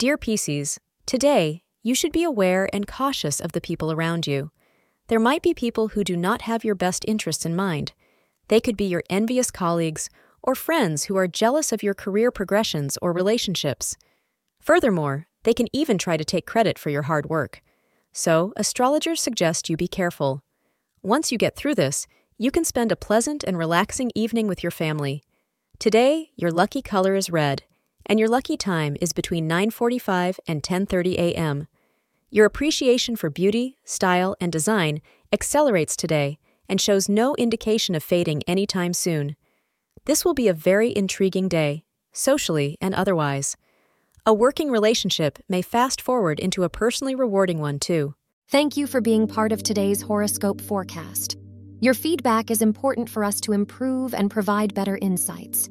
Dear Pisces, today you should be aware and cautious of the people around you. There might be people who do not have your best interests in mind. They could be your envious colleagues or friends who are jealous of your career progressions or relationships. Furthermore, they can even try to take credit for your hard work. So, astrologers suggest you be careful. Once you get through this, you can spend a pleasant and relaxing evening with your family. Today, your lucky color is red, and your lucky time is between 9:45 and 10:30 a.m. Your appreciation for beauty, style, and design accelerates today and shows no indication of fading anytime soon. This will be a very intriguing day, socially and otherwise. A working relationship may fast forward into a personally rewarding one, too. Thank you for being part of today's horoscope forecast. Your feedback is important for us to improve and provide better insights.